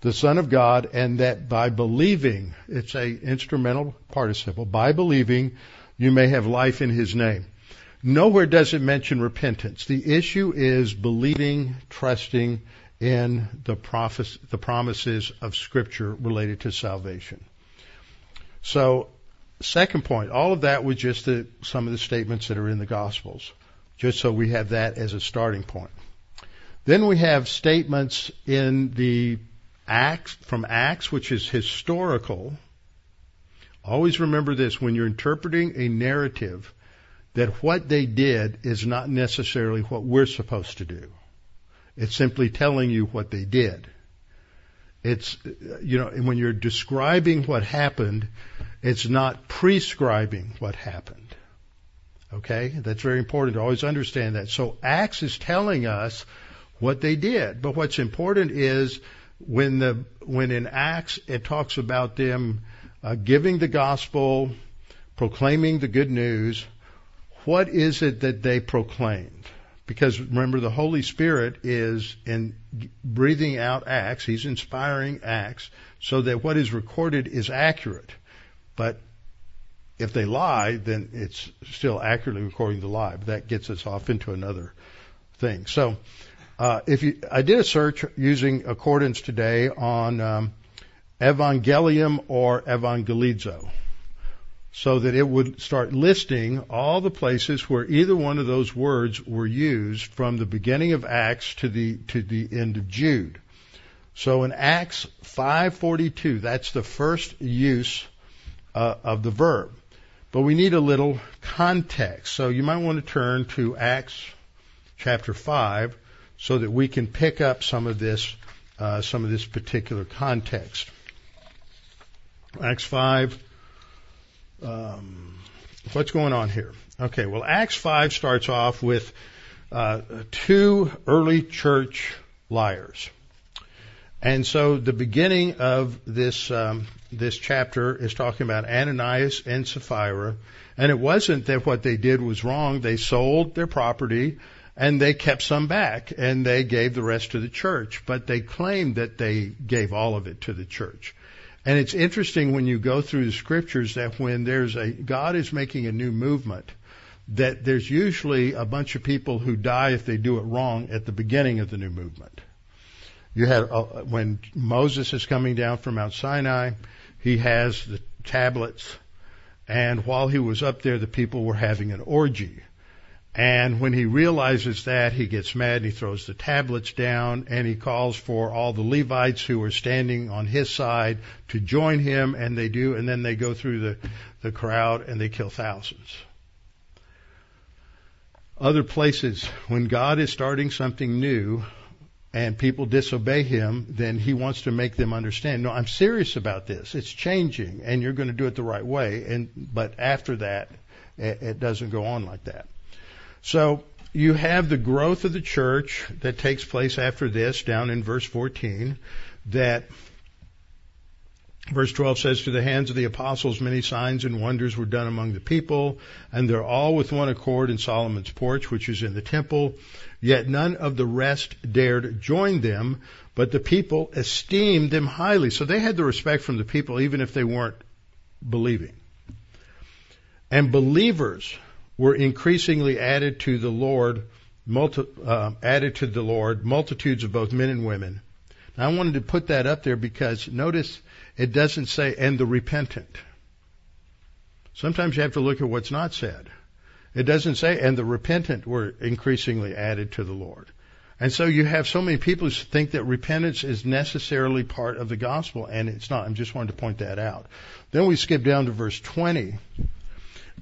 the Son of God, and that by believing, it's a instrumental participle, by believing you may have life in His name. Nowhere does it mention repentance. The issue is believing, trusting in the, prophes- the promises of Scripture related to salvation. So, second point, all of that was just the, some of the statements that are in the Gospels, just so we have that as a starting point. Then we have statements in the Acts, from Acts, which is historical. Always remember this when you're interpreting a narrative, that what they did is not necessarily what we're supposed to do. It's simply telling you what they did. It's, you know, and when you're describing what happened, it's not prescribing what happened. Okay? That's very important to always understand that. So Acts is telling us what they did. But what's important is when the, when in Acts it talks about them uh, giving the gospel, proclaiming the good news, what is it that they proclaimed? Because remember, the Holy Spirit is in breathing out Acts. He's inspiring Acts so that what is recorded is accurate. But if they lie, then it's still accurately recording the lie. But that gets us off into another thing. So, uh, if you, I did a search using Accordance today on um, Evangelion or Evangelizo so that it would start listing all the places where either one of those words were used from the beginning of Acts to the to the end of Jude. So in Acts 5:42, that's the first use uh, of the verb. But we need a little context. So you might want to turn to Acts chapter 5 so that we can pick up some of this uh, some of this particular context. Acts 5 um, what's going on here? Okay, well, Acts 5 starts off with uh, two early church liars. And so the beginning of this um, this chapter is talking about Ananias and Sapphira, and it wasn't that what they did was wrong. They sold their property and they kept some back and they gave the rest to the church, but they claimed that they gave all of it to the church. And it's interesting when you go through the scriptures that when there's a God is making a new movement, that there's usually a bunch of people who die if they do it wrong at the beginning of the new movement. You had uh, when Moses is coming down from Mount Sinai, he has the tablets, and while he was up there, the people were having an orgy. And when he realizes that, he gets mad and he throws the tablets down and he calls for all the Levites who are standing on his side to join him and they do and then they go through the, the crowd and they kill thousands. Other places, when God is starting something new and people disobey him, then he wants to make them understand, no, I'm serious about this. It's changing and you're going to do it the right way. And, but after that, it, it doesn't go on like that. So you have the growth of the church that takes place after this down in verse 14 that Verse 12 says, To the hands of the apostles many signs and wonders were done among the people, and they're all with one accord in Solomon's porch, which is in the temple. Yet none of the rest dared join them, but the people esteemed them highly. So they had the respect from the people, even if they weren't believing. And believers were increasingly added to the Lord, multi, uh, added to the Lord, multitudes of both men and women. Now I wanted to put that up there because notice it doesn't say, and the repentant. Sometimes you have to look at what's not said. It doesn't say, and the repentant were increasingly added to the Lord. And so you have so many people who think that repentance is necessarily part of the gospel, and it's not. I just wanted to point that out. Then we skip down to verse 20.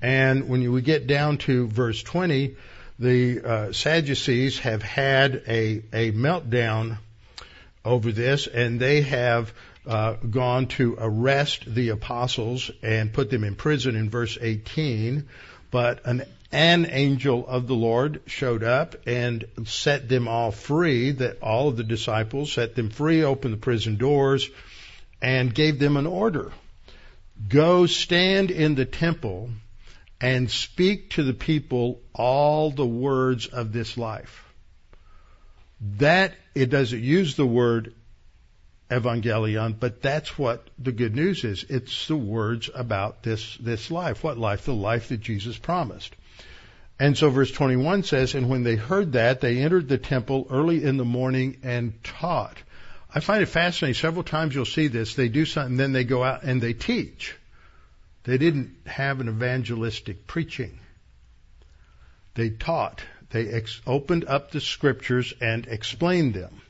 And when we get down to verse 20, the uh, Sadducees have had a, a meltdown over this, and they have uh, gone to arrest the apostles and put them in prison in verse 18. But an, an angel of the Lord showed up and set them all free, that all of the disciples set them free, opened the prison doors, and gave them an order. Go stand in the temple and speak to the people all the words of this life. That, it doesn't use the word evangelion, but that's what the good news is. It's the words about this, this life. What life? The life that Jesus promised. And so verse 21 says, And when they heard that, they entered the temple early in the morning and taught. I find it fascinating. Several times you'll see this. They do something, then they go out and they teach. They didn't have an evangelistic preaching. They taught. They ex- opened up the scriptures and explained them.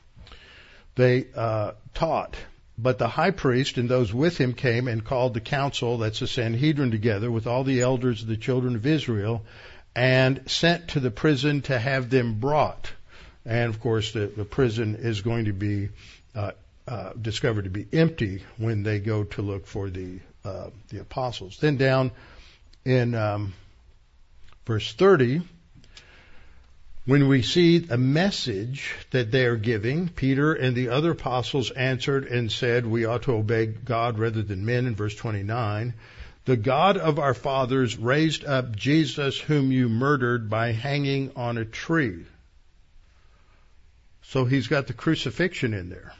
They uh, taught. But the high priest and those with him came and called the council, that's the Sanhedrin, together with all the elders of the children of Israel, and sent to the prison to have them brought. And of course, the, the prison is going to be uh, uh, discovered to be empty when they go to look for the uh, the apostles. Then down in um, verse 30, when we see a message that they are giving, Peter and the other apostles answered and said, We ought to obey God rather than men, in verse 29. The God of our fathers raised up Jesus, whom you murdered by hanging on a tree. So he's got the crucifixion in there.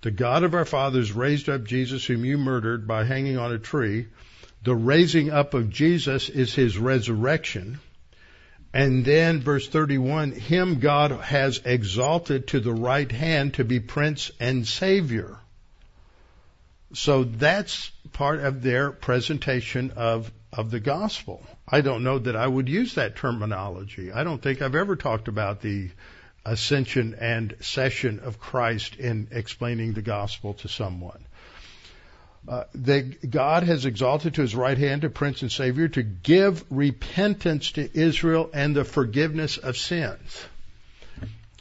The God of our fathers raised up Jesus, whom you murdered by hanging on a tree. The raising up of Jesus is his resurrection. And then verse 31, him God has exalted to the right hand to be prince and savior. So that's part of their presentation of, of the gospel. I don't know that I would use that terminology. I don't think I've ever talked about the ascension and session of Christ in explaining the gospel to someone. Uh, that God has exalted to his right hand a prince and savior to give repentance to Israel and the forgiveness of sins.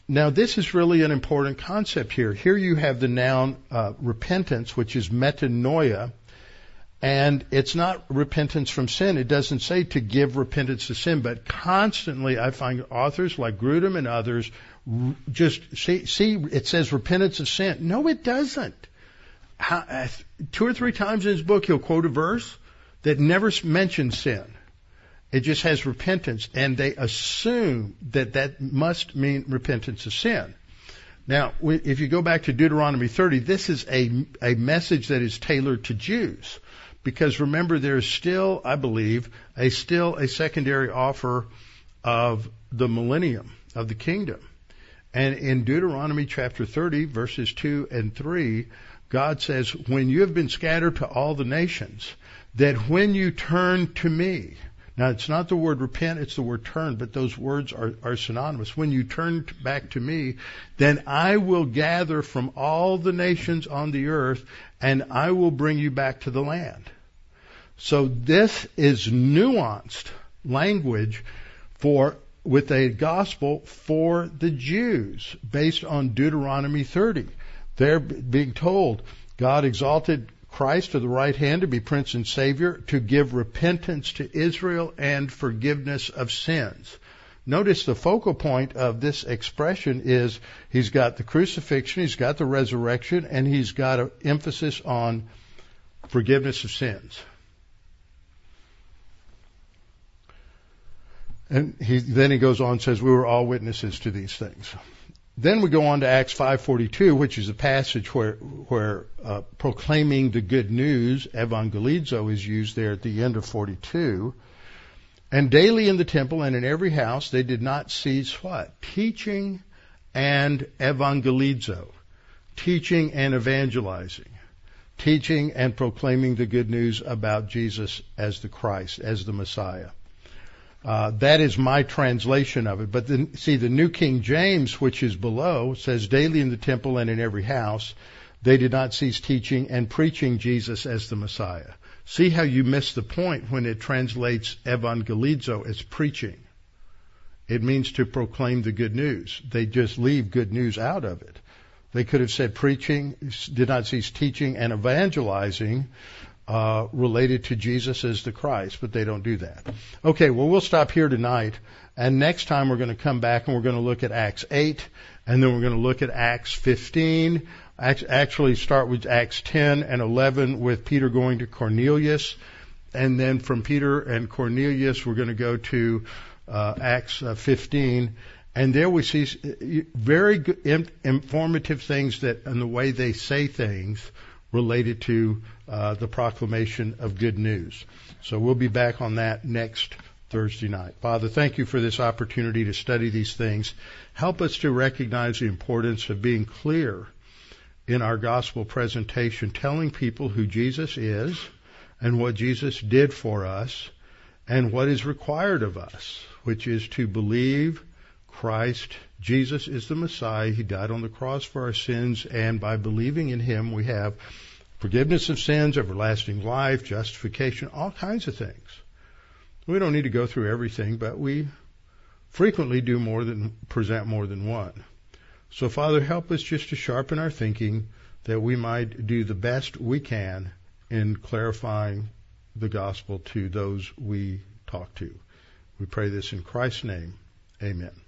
Now, this is really an important concept here. Here you have the noun uh, repentance, which is metanoia, and it's not repentance from sin. It doesn't say to give repentance to sin, but constantly I find authors like Grudem and others just see, see it says repentance of sin. No, it doesn't. How, two or three times in his book, he'll quote a verse that never mentions sin. It just has repentance, and they assume that that must mean repentance of sin. Now, if you go back to Deuteronomy 30, this is a, a message that is tailored to Jews. Because remember, there is still, I believe, a still a secondary offer of the millennium, of the kingdom. And in Deuteronomy chapter 30, verses 2 and 3, God says, When you have been scattered to all the nations, that when you turn to me, now, it's not the word repent, it's the word turn, but those words are, are synonymous. When you turn back to me, then I will gather from all the nations on the earth and I will bring you back to the land. So this is nuanced language for with a gospel for the Jews based on Deuteronomy 30. They're being told God exalted Christ to the right hand to be Prince and Savior, to give repentance to Israel and forgiveness of sins. Notice the focal point of this expression is he's got the crucifixion, he's got the resurrection, and he's got an emphasis on forgiveness of sins. And he, then he goes on and says, we were all witnesses to these things. Then we go on to Acts 5:42, which is a passage where where uh, proclaiming the good news, evangelizo, is used there at the end of 42. And daily in the temple and in every house they did not cease what teaching and evangelizo, teaching and evangelizing, teaching and proclaiming the good news about Jesus as the Christ, as the Messiah. Uh, that is my translation of it. But the, see, the New King James, which is below, says daily in the temple and in every house, they did not cease teaching and preaching Jesus as the Messiah. See how you miss the point when it translates evangelizo as preaching. It means to proclaim the good news. They just leave good news out of it. They could have said preaching, did not cease teaching and evangelizing, uh, related to Jesus as the Christ, but they don't do that. Okay, well, we'll stop here tonight, and next time we're going to come back and we're going to look at Acts 8, and then we're going to look at Acts 15. Actually, start with Acts 10 and 11 with Peter going to Cornelius, and then from Peter and Cornelius, we're going to go to uh, Acts uh, 15. And there we see very good, informative things that, and the way they say things related to uh, the proclamation of good news. So we'll be back on that next Thursday night. Father, thank you for this opportunity to study these things. Help us to recognize the importance of being clear in our gospel presentation, telling people who Jesus is and what Jesus did for us and what is required of us, which is to believe Christ, Jesus is the Messiah. He died on the cross for our sins, and by believing in Him, we have forgiveness of sins, everlasting life, justification, all kinds of things. We don't need to go through everything, but we frequently do more than present more than one. So Father, help us just to sharpen our thinking that we might do the best we can in clarifying the gospel to those we talk to. We pray this in Christ's name. Amen.